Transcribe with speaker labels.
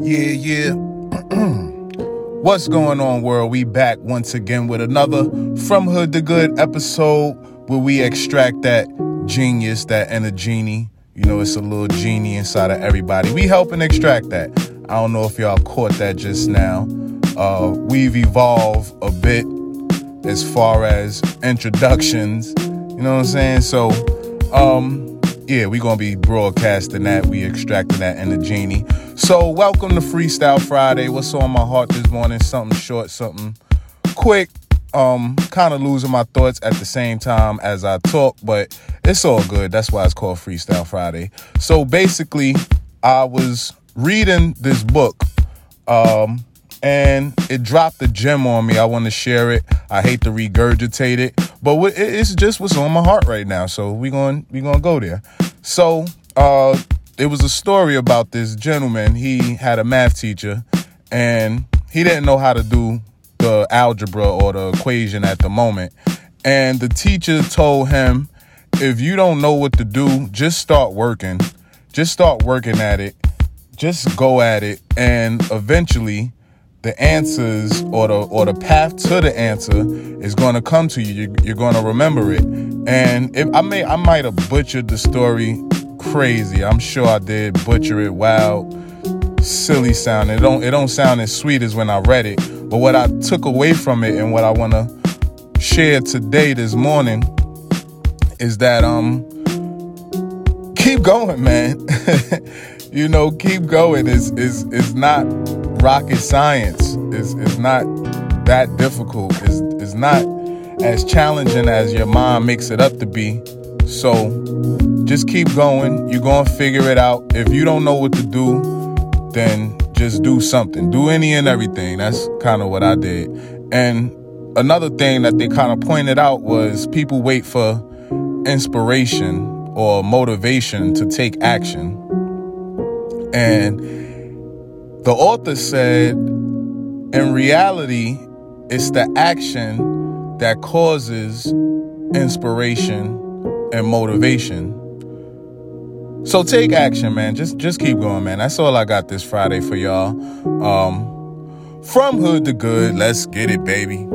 Speaker 1: Yeah, yeah. What's going on, world? We back once again with another From Hood to Good episode where we extract that genius, that inner genie. You know, it's a little genie inside of everybody. We helping extract that. I don't know if y'all caught that just now. Uh, we've evolved a bit as far as introductions. You know what I'm saying? So, um, yeah, we gonna be broadcasting that. We extracting that in the genie. So welcome to Freestyle Friday. What's on my heart this morning? Something short, something quick. Um, kind of losing my thoughts at the same time as I talk, but it's all good. That's why it's called Freestyle Friday. So basically, I was reading this book. Um, and it dropped a gem on me. I want to share it. I hate to regurgitate it, but it's just what's on my heart right now. So we going we gonna go there. So uh, it was a story about this gentleman. He had a math teacher, and he didn't know how to do the algebra or the equation at the moment. And the teacher told him, if you don't know what to do, just start working. Just start working at it. Just go at it, and eventually the answers or the or the path to the answer is going to come to you. you you're, going to remember it. And if I may, I might have butchered the story crazy. I'm sure I did butcher it. Wow, silly sounding. It don't it don't sound as sweet as when I read it. But what I took away from it and what I want to share today, this morning, is that um, keep going, man. you know, keep going. Is is is not rocket science. It's, it's not that difficult. It's, it's not as challenging as your mom makes it up to be. So just keep going. You're going to figure it out. If you don't know what to do, then just do something. Do any and everything. That's kind of what I did. And another thing that they kind of pointed out was people wait for inspiration or motivation to take action. And the author said, in reality, it's the action that causes inspiration and motivation. So take action, man. Just just keep going, man. That's all I got this Friday for y'all. Um, from hood to good, let's get it, baby.